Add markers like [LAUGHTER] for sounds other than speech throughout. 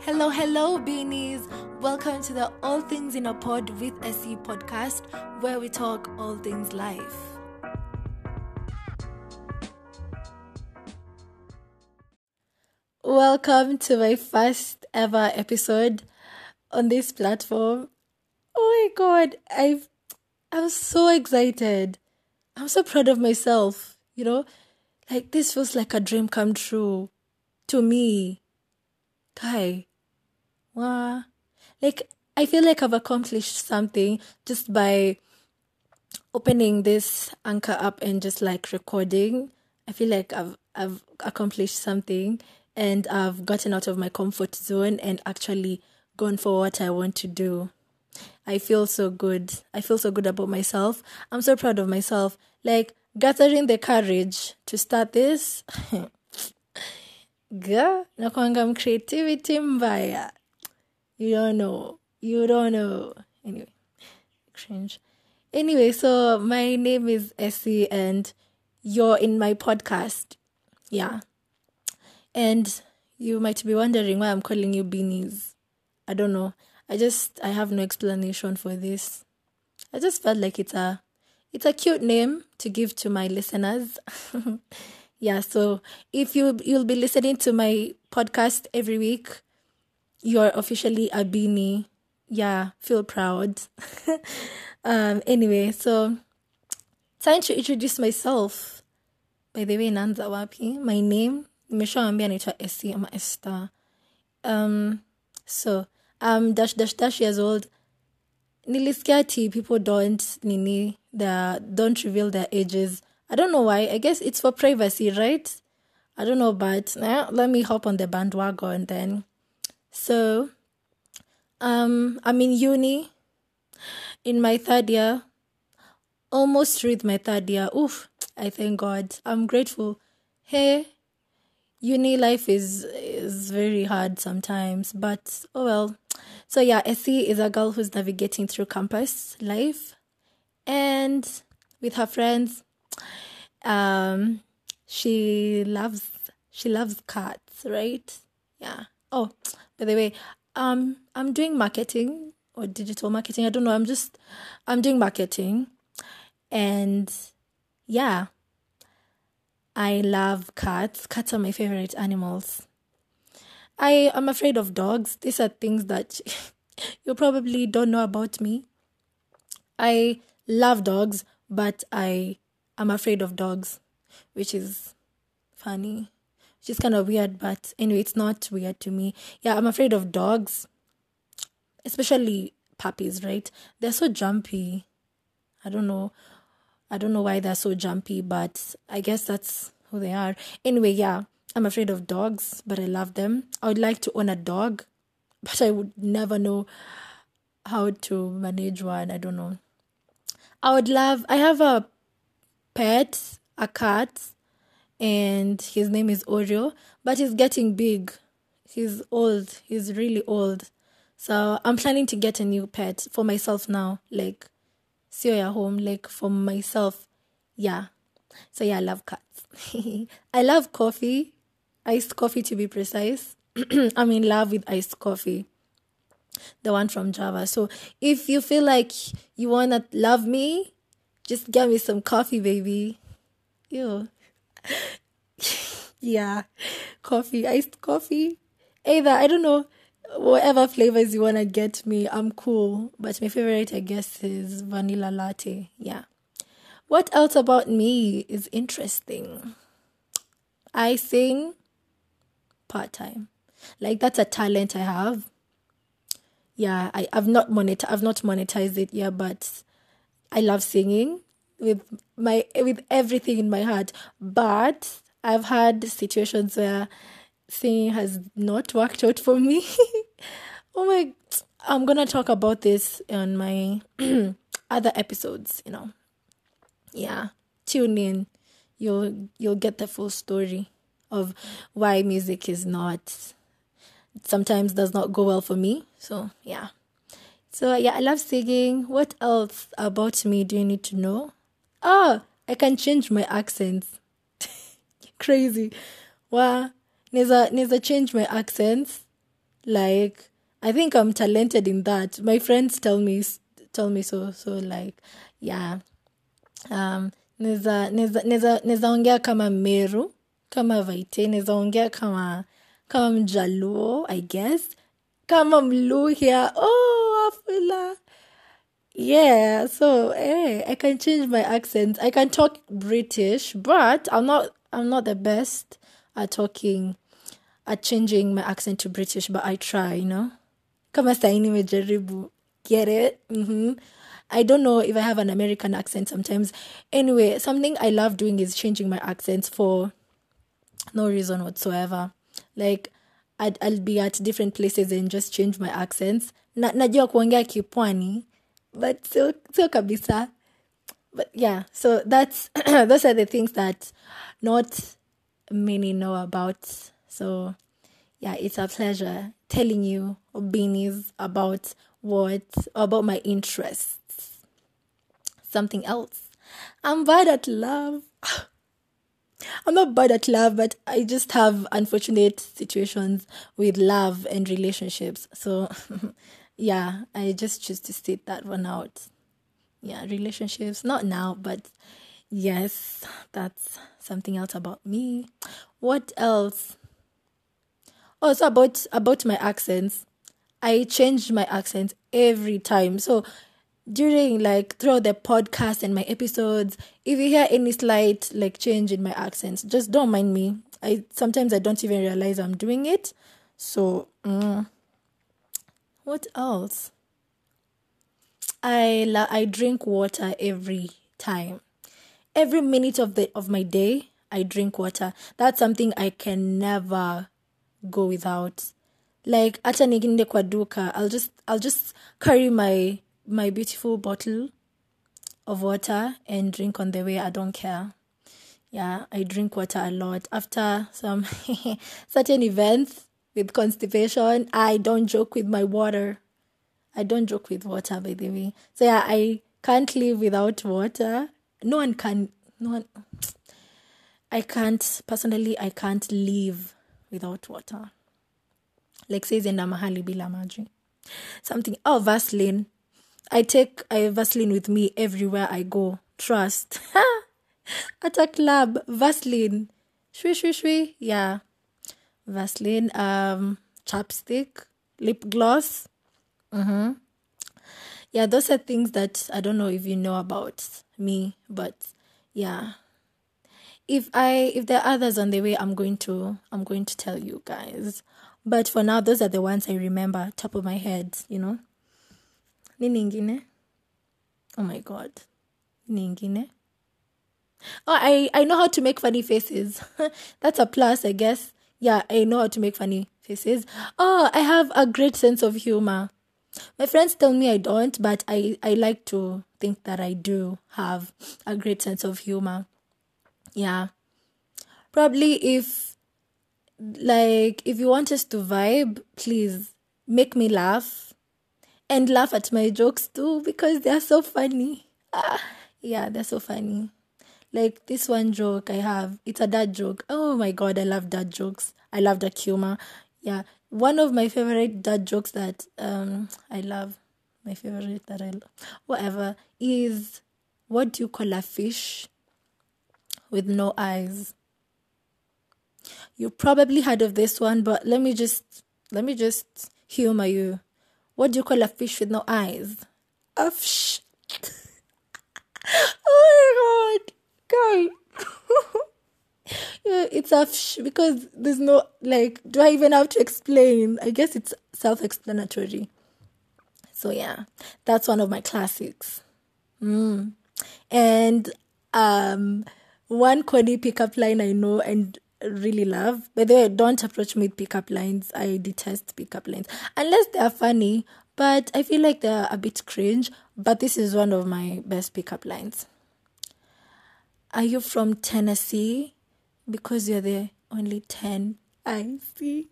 Hello, hello, beanies. Welcome to the All Things in a Pod with Essie podcast, where we talk all things life. Welcome to my first ever episode on this platform. Oh my god, I've I'm so excited. I'm so proud of myself, you know? Like this feels like a dream come true to me. Kai. Wow. Like I feel like I've accomplished something just by opening this Anchor up and just like recording. I feel like I've I've accomplished something and I've gotten out of my comfort zone and actually gone for what I want to do. I feel so good. I feel so good about myself. I'm so proud of myself. Like gathering the courage to start this. [LAUGHS] Ga, nakwanga creativity mbaya. You don't know. You don't know. Anyway, cringe. Anyway, so my name is Essie and you're in my podcast. Yeah. And you might be wondering why I'm calling you beanies. I don't know. I just I have no explanation for this. I just felt like it's a it's a cute name to give to my listeners. [LAUGHS] yeah, so if you you'll be listening to my podcast every week, you're officially a beanie. Yeah, feel proud. [LAUGHS] um anyway, so time to introduce myself. By the way, naanza wapi? My name nimeshawambia naitwa Essie ama Esther. Um so I'm dash dash dash years old. Nilisikia ati people don't nini the don't reveal their ages. I don't know why. I guess it's for privacy, right? I don't know, but eh, let me hop on the bandwagon then. So, um, I'm in uni, in my third year, almost through my third year. Oof, I thank God. I'm grateful. Hey, uni life is is very hard sometimes, but oh well. So yeah, Essie is a girl who's navigating through campus life, and with her friends, um, she loves she loves cats, right? Yeah. Oh, by the way, um, I'm doing marketing or digital marketing. I don't know. I'm just I'm doing marketing, and yeah. I love cats. Cats are my favorite animals. I am afraid of dogs. These are things that [LAUGHS] you probably don't know about me. I love dogs, but I am afraid of dogs, which is funny. Which is kind of weird, but anyway, it's not weird to me. Yeah, I'm afraid of dogs, especially puppies, right? They're so jumpy. I don't know. I don't know why they're so jumpy, but I guess that's who they are. Anyway, yeah, I'm afraid of dogs, but I love them. I would like to own a dog, [LAUGHS] but I would never know how to manage one. I don't know. I would love, I have a pet, a cat, and his name is Oreo, but he's getting big. He's old. He's really old. So I'm planning to get a new pet for myself now. Like, see ya home, like for myself. Yeah. So yeah, I love cats. [LAUGHS] I love coffee, iced coffee to be precise. [CLEARS THROAT] I'm in love with iced coffee. The one from Java. So if you feel like you wanna love me, just get me some coffee, baby. Ew. [LAUGHS] yeah. Coffee, iced coffee. Either I don't know whatever flavors you want to get me, I'm cool. But my favorite, I guess, is vanilla latte. Yeah. What else about me is interesting? I sing part time. Like that's a talent I have. Yeah, I, I've not monet I've not monetized it yet, but I love singing with my with everything in my heart. But I've had situations where singing has not worked out for me. [LAUGHS] oh my I'm gonna talk about this on my [CLEARS THROAT] other episodes, you know. Yeah. Tune in. You'll you'll get the full story of why music is not sometimes does not go well for me. So yeah. So yeah, I love singing. What else about me do you need to know? Oh, I can change my accents. [LAUGHS] Crazy. Wow. Neza neza change my accents. Like I think I'm talented in that. My friends tell me tell me so. So like yeah. Um neza neza neza neza ongea kama Meru, kama Vaite, neza ongea kama kama Mjaluo, I guess. Kama Mluhya. Oh, Afula. Yeah, so hey, I can change my accent. I can talk British, but I'm not I'm not the best at talking at changing my accent to British, but I try, you know. Kama saini mejaribu. Get it? Mm-hmm. I don't know if I have an American accent sometimes. Anyway, something I love doing is changing my accents for no reason whatsoever. Like I'd, I'll be at different places and just change my accents. Na, najua kuongea kipwani, but so so kabisa. But yeah, so that's [CLEARS THROAT] those are the things that not many know about. So yeah, it's a pleasure telling you beanies about what about my interests. Something else. I'm bad at love. [LAUGHS] I'm not bad at love, but I just have unfortunate situations with love and relationships. So, [LAUGHS] yeah, I just choose to state that one out. Yeah, relationships, not now, but yes, that's something else about me. What else? Oh, so about about my accents. I change my accent every time. So during like throughout the podcast and my episodes, if you hear any slight like change in my accents, just don't mind me. I sometimes I don't even realize I'm doing it. So, mm, what else? I la- I drink water every time. Every minute of the of my day, I drink water. That's something I can never go without. Like hata nikiende kwa duka, I'll just I'll just carry my my beautiful bottle of water and drink on the way. I don't care. Yeah, I drink water a lot. After some [LAUGHS] certain events with constipation, I don't joke with my water. I don't joke with water, by the way. So yeah, I can't live without water. No one can. No one. I can't personally. I can't live without water. Like says in mahali bila maji. Something. Oh, Vaseline. I take I Vaseline with me everywhere I go. Trust. At a club, Vaseline. Shwi shwi shwi. Yeah. Vaseline. Um, chapstick, lip gloss. Mm-hmm. Yeah, those are things that I don't know if you know about me, but yeah. If I if there are others on the way, I'm going to I'm going to tell you guys. But for now, those are the ones I remember top of my head, you know. Nini? Oh my god. Nini ingine? Oh, I, I know how to make funny faces. [LAUGHS] That's a plus, I guess. Yeah, I know how to make funny faces. Oh, I have a great sense of humor. My friends tell me I don't, but I, I like to think that I do have a great sense of humor. Yeah. Probably if, like, if you want us to vibe, please make me laugh and laugh at my jokes too because they're so funny. Ah, yeah, they're so funny. Like this one joke I have, it's a dad joke. Oh my god, I love dad jokes. I love that humor. Yeah, one of my favorite dad jokes that um I love, my favorite that I love, whatever is what do you call a fish with no eyes? You probably heard of this one, but let me just let me just humor you. What do you call a fish with no eyes? A fish. [LAUGHS] oh my god, guy. [LAUGHS] yeah, it's a fish because there's no like. Do I even have to explain? I guess it's self-explanatory. So yeah, that's one of my classics. Mm. And um, one corny pickup line I know and really love. By the way, don't approach me with pickup lines. I detest pickup lines unless they are funny. But I feel like they're a bit cringe. But this is one of my best pickup lines. Are you from Tennessee? Because you're the only 10 I see.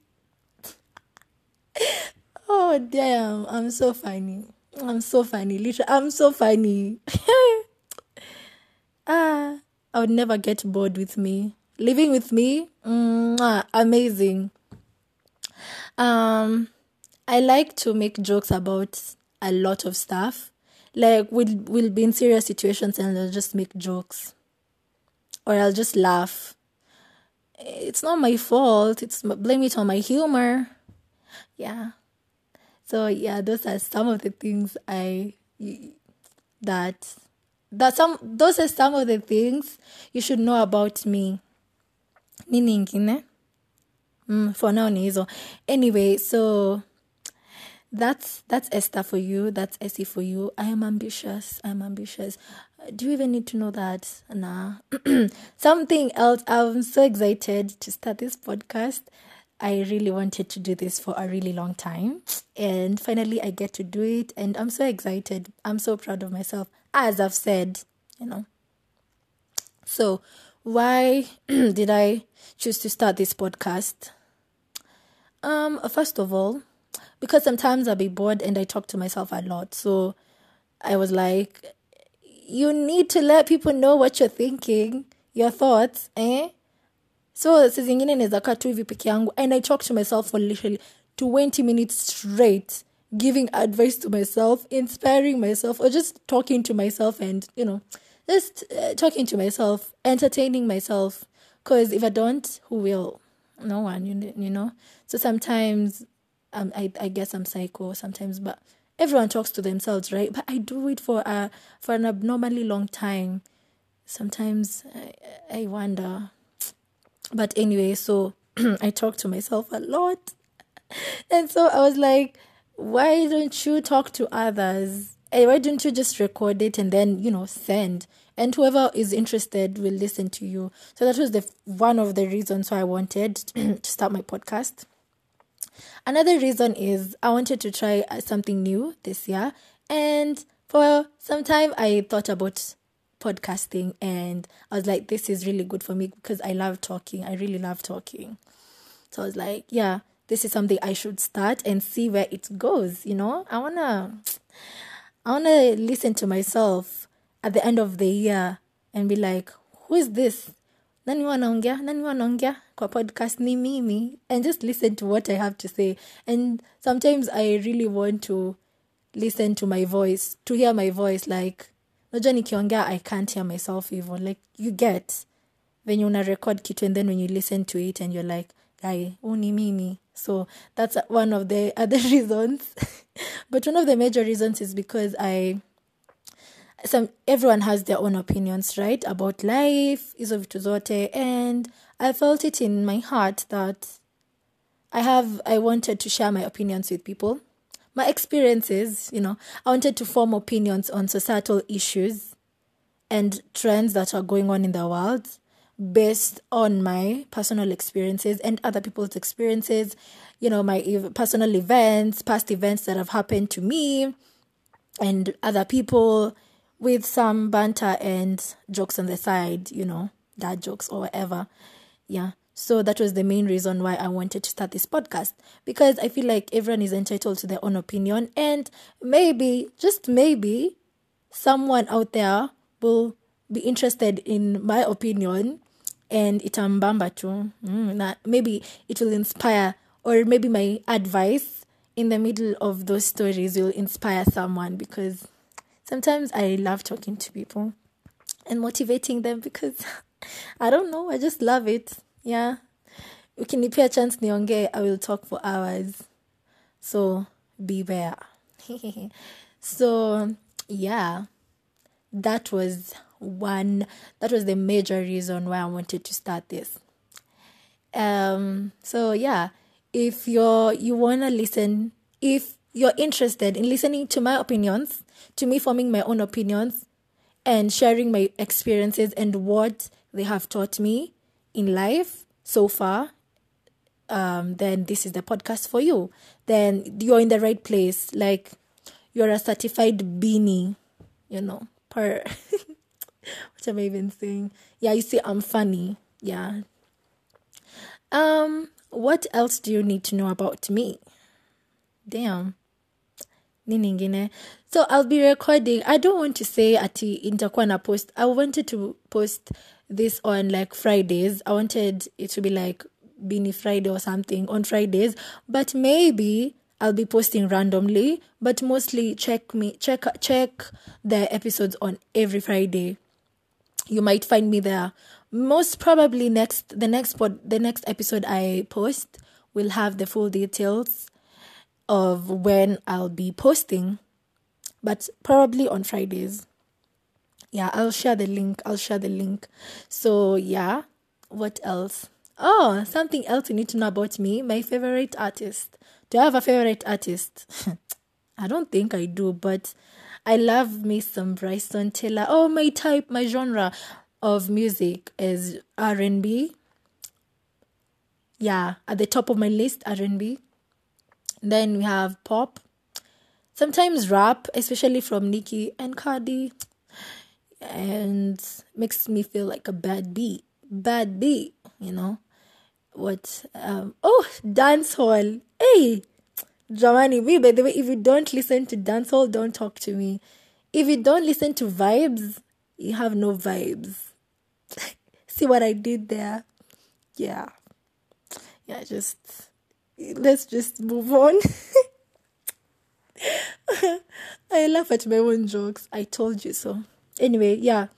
[LAUGHS] oh, damn. I'm so funny. I'm so funny. Literally, I'm so funny. [LAUGHS] ah, I would never get bored with me. Living with me, mwah, amazing. Um, I like to make jokes about a lot of stuff. Like we'll we'll be in serious situations and I'll just make jokes. Or I'll just laugh. It's not my fault. It's blame it on my humor. Yeah. So yeah, those are some of the things I that that some those are some of the things you should know about me. Nini ingine? Mm, for now ni Anyway, so that's that's Esther for you. That's Essie for you. I am ambitious. I'm ambitious. Do you even need to know that? Nah. [CLEARS THROAT] Something else. I'm so excited to start this podcast. I really wanted to do this for a really long time. And finally, I get to do it. And I'm so excited. I'm so proud of myself, as I've said, you know. So, why [CLEARS THROAT] did I choose to start this podcast? Um, first of all, because sometimes I'll be bored and I talk to myself a lot. So I was like, you need to let people know what you're thinking, your thoughts, eh? So saa zingine naweza kaa tu hivi peke yangu and I talk to myself for literally 20 minutes straight giving advice to myself, inspiring myself, or just talking to myself and, you know, just uh, talking to myself, entertaining myself. Because if I don't, who will? No one, you, you know? So sometimes um, I, I guess I'm psycho sometimes, but everyone talks to themselves, right? But I do it for a, for an abnormally long time. Sometimes I, I wonder. But anyway, so [CLEARS THROAT] I talk to myself a lot. And so I was like, why don't you talk to others? Hey, why don't you just record it and then, you know, send? And whoever is interested will listen to you. So that was the one of the reasons why I wanted [CLEARS THROAT] to start my podcast. Another reason is I wanted to try uh, something new this year. And for some time, I thought about podcasting and I was like, this is really good for me because I love talking. I really love talking. So I was like, yeah, this is something I should start and see where it goes. You know, I wanna, I wanna listen to myself at the end of the year and be like, who is this? nani wanaongea nani wanaongea kwa podcast? Ni mimi. And just listen to what i have to say. And sometimes i really want to listen to my voice to hear my voice like najua nikiongea i can't hear myself even. Like you get. Venye una record kitu and then when you listen to it and you're like guy huu mimi so that's one of the [LAUGHS] other reasons. But one of the major reasons is because i some everyone has their own opinions right about life vitu zote and i felt it in my heart that i have i wanted to share my opinions with people. My experiences you know i wanted to form opinions on societal issues and trends that are going on in the world based on my personal experiences and other people's experiences you know my personal events past events that have happened to me and other people with some banter and jokes on the side, you know, dad jokes or whatever. Yeah. So that was the main reason why I wanted to start this podcast because I feel like everyone is entitled to their own opinion and maybe, just maybe, someone out there will be interested in my opinion and itambamba too. Mm, maybe it will inspire or maybe my advice in the middle of those stories will inspire someone because sometimes I love talking to people and motivating them because [LAUGHS] I don't know, I just love it. Yeah. Ukinipea chance niongee, I will talk for hours. So beware. [LAUGHS] so yeah, that was one that was the major reason why I wanted to start this. Um so yeah, if you're you wanna listen if you're interested in listening to my opinions, to me forming my own opinions and sharing my experiences and what they have taught me in life so far, um, then this is the podcast for you. Then you're in the right place. Like you're a certified beanie, you know, per [LAUGHS] what am I even saying? Yeah, you see, I'm funny. Yeah. Um, what else do you need to know about me? Damn nini ingine so i'll be recording i don't want to say ati nitakuwa na post i wanted to post this on like fridays i wanted it to be like beanie friday or something on fridays but maybe I'll be posting randomly, but mostly check me check check the episodes on every Friday. You might find me there. Most probably next the next pod, the next episode I post will have the full details of when I'll be posting, but probably on Fridays. Yeah, I'll share the link. I'll share the link. So, yeah, what else? Oh, something else you need to know about me my favorite artist. Do I have a favorite artist? [LAUGHS] I don't think I do, but I love me some Bryson Taylor. Oh, my type, my genre of music is R&B. Yeah, at the top of my list, R&B. Then we have pop. Sometimes rap, especially from Nicki and Cardi and makes me feel like a bad beat. Bad beat, you know. What um oh dance hall. Hey Jamani, me by the way, if you don't listen to dancehall, don't talk to me. If you don't listen to vibes, you have no vibes. [LAUGHS] See what I did there? Yeah. Yeah, just let's just move on. [LAUGHS] I laugh at my own jokes. I told you so anyway, yeah,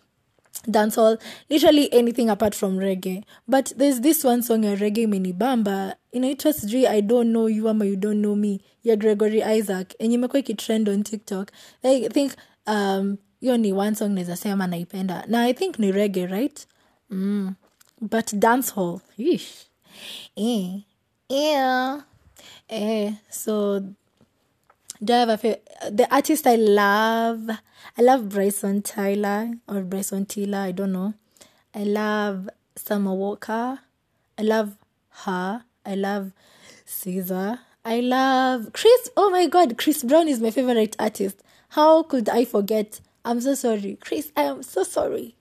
dancehall, literally anything apart from reggae. But there's this one song, a reggae mini bamba. Inaitwa sijui I don't know you ama you don't know me ya Gregory Isaac enye imekuwa ikitrend on TikTok. I think um ni one song naweza sema naipenda na I think ni reggae right mm. but dancehall ish eh. yeah. Eh. so do I have a favorite? The artist I love, I love Bryson Tyler or Bryson Tiller, I don't know. I love Summer Walker. I love her. I love SZA. I love Chris. Oh my God, Chris Brown is my favorite artist. How could I forget? I'm so sorry. Chris, I am so sorry.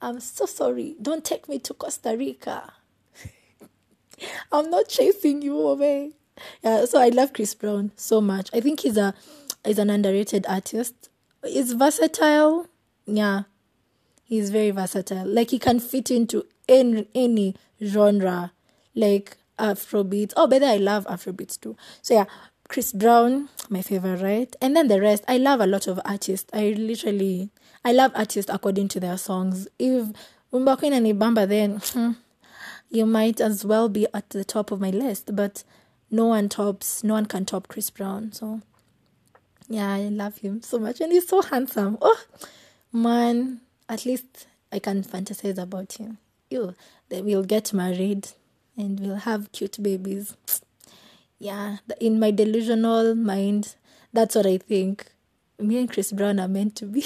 I'm so sorry. Don't take me to Costa Rica. [LAUGHS] I'm not chasing you oh away. Yeah, so I love Chris Brown so much. I think he's a he's an underrated artist. He's versatile. Yeah. He's very versatile. Like he can fit into any any genre. Like Afrobeats. Oh, but I love Afrobeats too. So yeah, Chris Brown, my favorite, right? And then the rest. I love a lot of artists. I literally I love artists according to their songs. If Umbugi and Ibamba, then hmm, you might as well be at the top of my list. But no one tops no one can top Chris Brown. So yeah, I love him so much and he's so handsome. Oh man, at least I can fantasize about him. You that we'll get married and we'll have cute babies. Yeah, in my delusional mind, that's what I think. Me and Chris Brown are meant to be.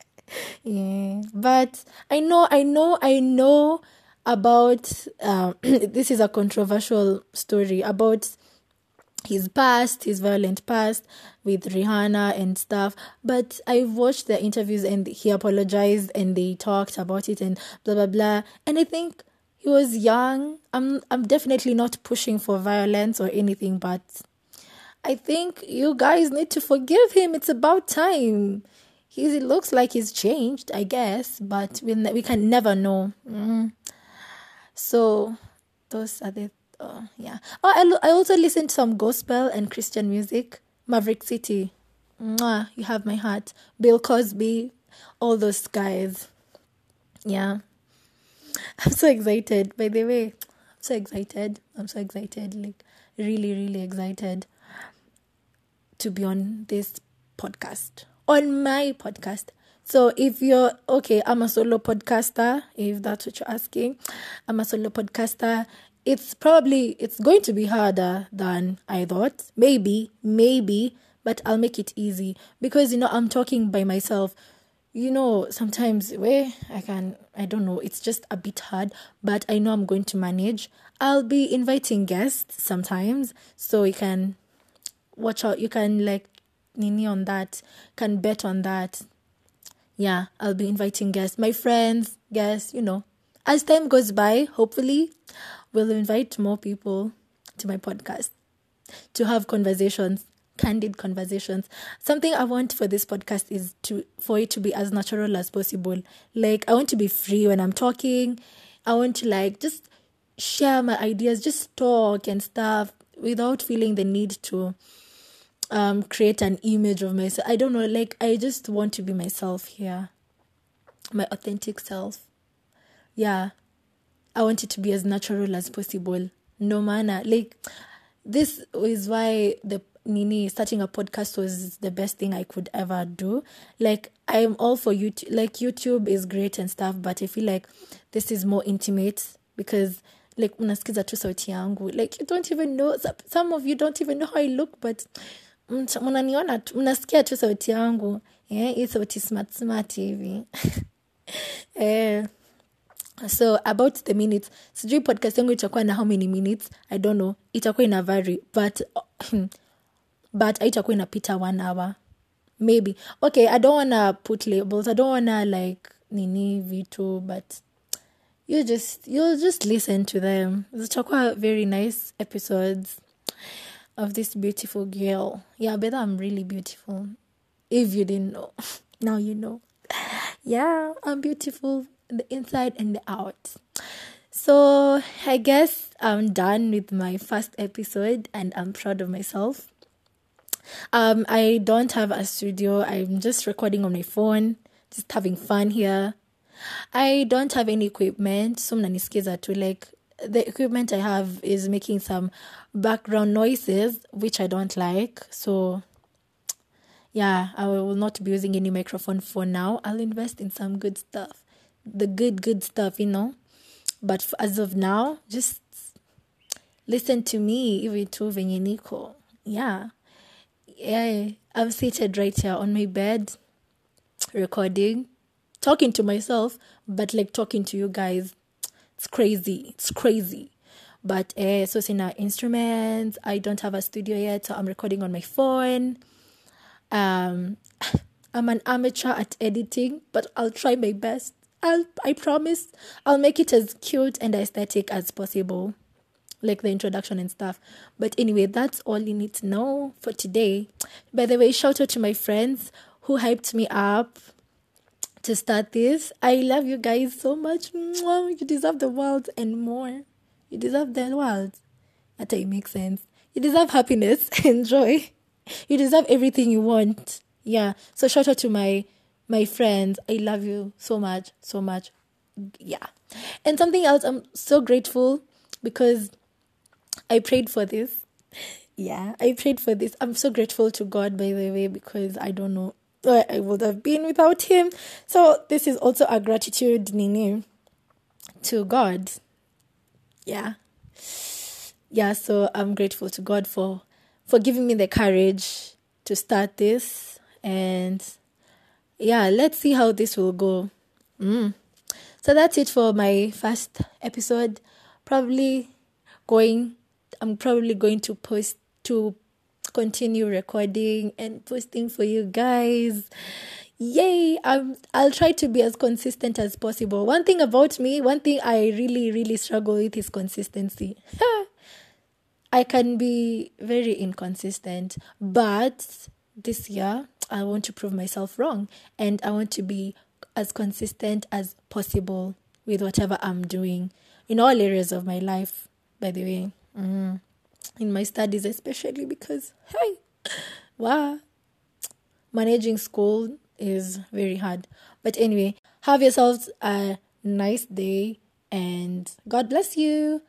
[LAUGHS] yeah, but I know, I know, I know about uh, [CLEARS THROAT] this is a controversial story about his past, his violent past with Rihanna and stuff. But I've watched the interviews and he apologized and they talked about it and blah blah blah. And I think he was young. I'm I'm definitely not pushing for violence or anything, but I think you guys need to forgive him. It's about time. He looks like he's changed, I guess, but we we can never know. Mm. So those are the uh, yeah. Oh, I I also listen to some gospel and Christian music. Maverick City, Mwah, you have my heart. Bill Cosby, all those guys. Yeah, [LAUGHS] I'm so excited. By the way, I'm so excited. I'm so excited. Like really, really excited to be on this podcast on my podcast. So if you're okay, I'm a solo podcaster, if that's what you're asking. I'm a solo podcaster. It's probably it's going to be harder than I thought. Maybe, maybe, but I'll make it easy because you know I'm talking by myself. You know, sometimes where I can I don't know, it's just a bit hard, but I know I'm going to manage. I'll be inviting guests sometimes, so you can watch out. You can like nini on that, can bet on that yeah, I'll be inviting guests, my friends, guests, you know. As time goes by, hopefully, we'll invite more people to my podcast to have conversations, candid conversations. Something I want for this podcast is to for it to be as natural as possible. Like I want to be free when I'm talking. I want to like just share my ideas, just talk and stuff without feeling the need to um create an image of myself. I don't know, like I just want to be myself here. My authentic self. Yeah. I want it to be as natural as possible. No manner. Like this is why the Nini starting a podcast was the best thing I could ever do. Like I'm all for YouTube. Like YouTube is great and stuff, but I feel like this is more intimate because like unasikiza tu sauti yangu. Like you don't even know. Some of you don't even know how I look, but mnaniona mnasikia tu sauti yangu. Yeah, hii sauti smart smart hivi. yeah. [LAUGHS] so about the minutes. Sijui podcast yangu itakuwa na how many minutes. I don't know. Itakuwa ina vary but [CLEARS THROAT] but aitakuwa inapita one hour. Maybe. Okay i don't wanna put labels. I don't wanna like nini vitu but you just you'll just listen to them. Zitakuwa very nice episodes of this beautiful girl yeah but i'm really beautiful if you didn't know [LAUGHS] now you know yeah i'm beautiful the inside and the out so i guess i'm done with my first episode and i'm proud of myself um, I don't have a studio. I'm just recording on my phone, just having fun here. I don't have any equipment. So mnanisikiza tu like the equipment I have is making some background noises which I don't like. So yeah, I will not be using any microphone for now. I'll invest in some good stuff. The good good stuff, you know. But as of now, just listen to me even tu venye niko. Yeah yeah, I'm seated right here on my bed, recording, talking to myself, but like talking to you guys. It's crazy. It's crazy. But eh, so our instruments. I don't have a studio yet, so I'm recording on my phone. Um, [LAUGHS] I'm an amateur at editing, but I'll try my best. I'll I promise I'll make it as cute and aesthetic as possible like the introduction and stuff. But anyway, that's all you need to know for today. By the way, shout out to my friends who hyped me up to start this. I love you guys so much. You deserve the world and more. You deserve the world. That it makes sense. You deserve happiness [LAUGHS] and joy. You deserve everything you want. Yeah. So shout out to my my friends. I love you so much, so much. Yeah. And something else, I'm so grateful because I prayed for this. [LAUGHS] Yeah, I prayed for this. I'm so grateful to God, by the way, because I don't know I would have been without Him. So, this is also a gratitude, Nini, to God. Yeah. Yeah, so I'm grateful to God for for giving me the courage to start this and yeah, let's see how this will go. Mm. So that's it for my first episode. Probably going I'm probably going to post to continue recording and posting for you guys. Yay! I'm, I'll try to be as consistent as possible. One thing about me, one thing I really, really struggle with is consistency. [LAUGHS] I can be very inconsistent, but this year I want to prove myself wrong and I want to be as consistent as possible with whatever I'm doing in all areas of my life, by the way. Mm. In my studies, especially because, hey, wow, managing school is very hard. But anyway, have yourselves a nice day and God bless you.